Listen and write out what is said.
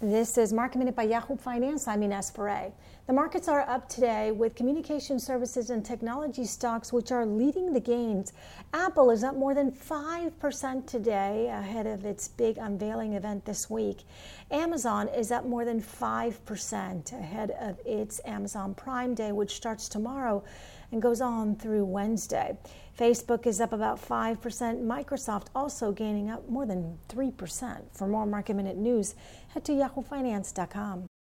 This is Market Minute by Yahoo Finance. I'm Ines Ferre. The markets are up today with communication services and technology stocks, which are leading the gains. Apple is up more than 5% today ahead of its big unveiling event this week. Amazon is up more than 5% ahead of its Amazon Prime Day, which starts tomorrow and goes on through Wednesday. Facebook is up about 5%. Microsoft also gaining up more than 3%. For more market minute news, head to yahoofinance.com.